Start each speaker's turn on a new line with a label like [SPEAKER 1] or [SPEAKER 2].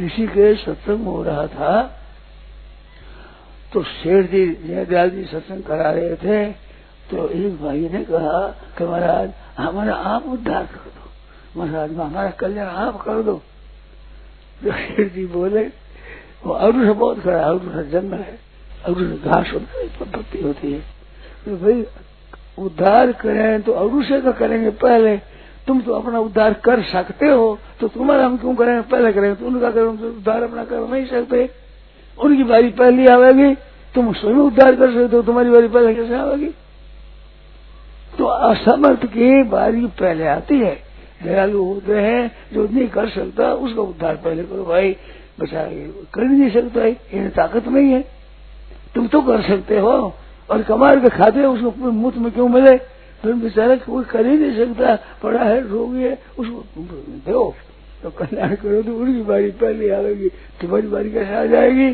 [SPEAKER 1] ऋषि के सत्संग हो रहा था। तो शेठ जी, जयदयाल जी सत्संग करा रहे थे। तो एक भाई ने कहा कि महाराज, हमारा आप उद्धार कर दो। महाराज, हमारा कल्याण आप कर दो। तो शेठ जी बोले, वो अरुण से बहुत खड़ा अरुण जंगल है अरुण घास होता है, पत्ती होती है। तो भाई, उद्धार करें तो अरुण से का करेंगे पहले। तुम तो अपना उद्धार कर सकते हो तो तुम्हारा हम क्यों करेंगे पहले करेंगे तो उनका करें उद्धार अपना कर नहीं सकते। उनकी बारी पहली आवेगी, तुम स्वयं उद्धार कर सकते हो, तुम्हारी बारी पहले कैसे आवेगी? तो असमर्थ की बारी पहले आती है। दयालु होते हैं, जो नहीं कर सकता, उसका उद्धार पहले करो भाई। बचा कर नहीं सकता है, ये ताकत नहीं है तुम तो कर सकते हो, और कमाल के खाते उसको मुफ़्त में क्यों मिले? फिर बेचारा कोई कर ही नहीं सकता, पड़ा है, रोगी है, उसको दो। तो कल्याण करो तो उनकी बारी पहले आएगी तुम्हारी बारी कैसे आ जाएगी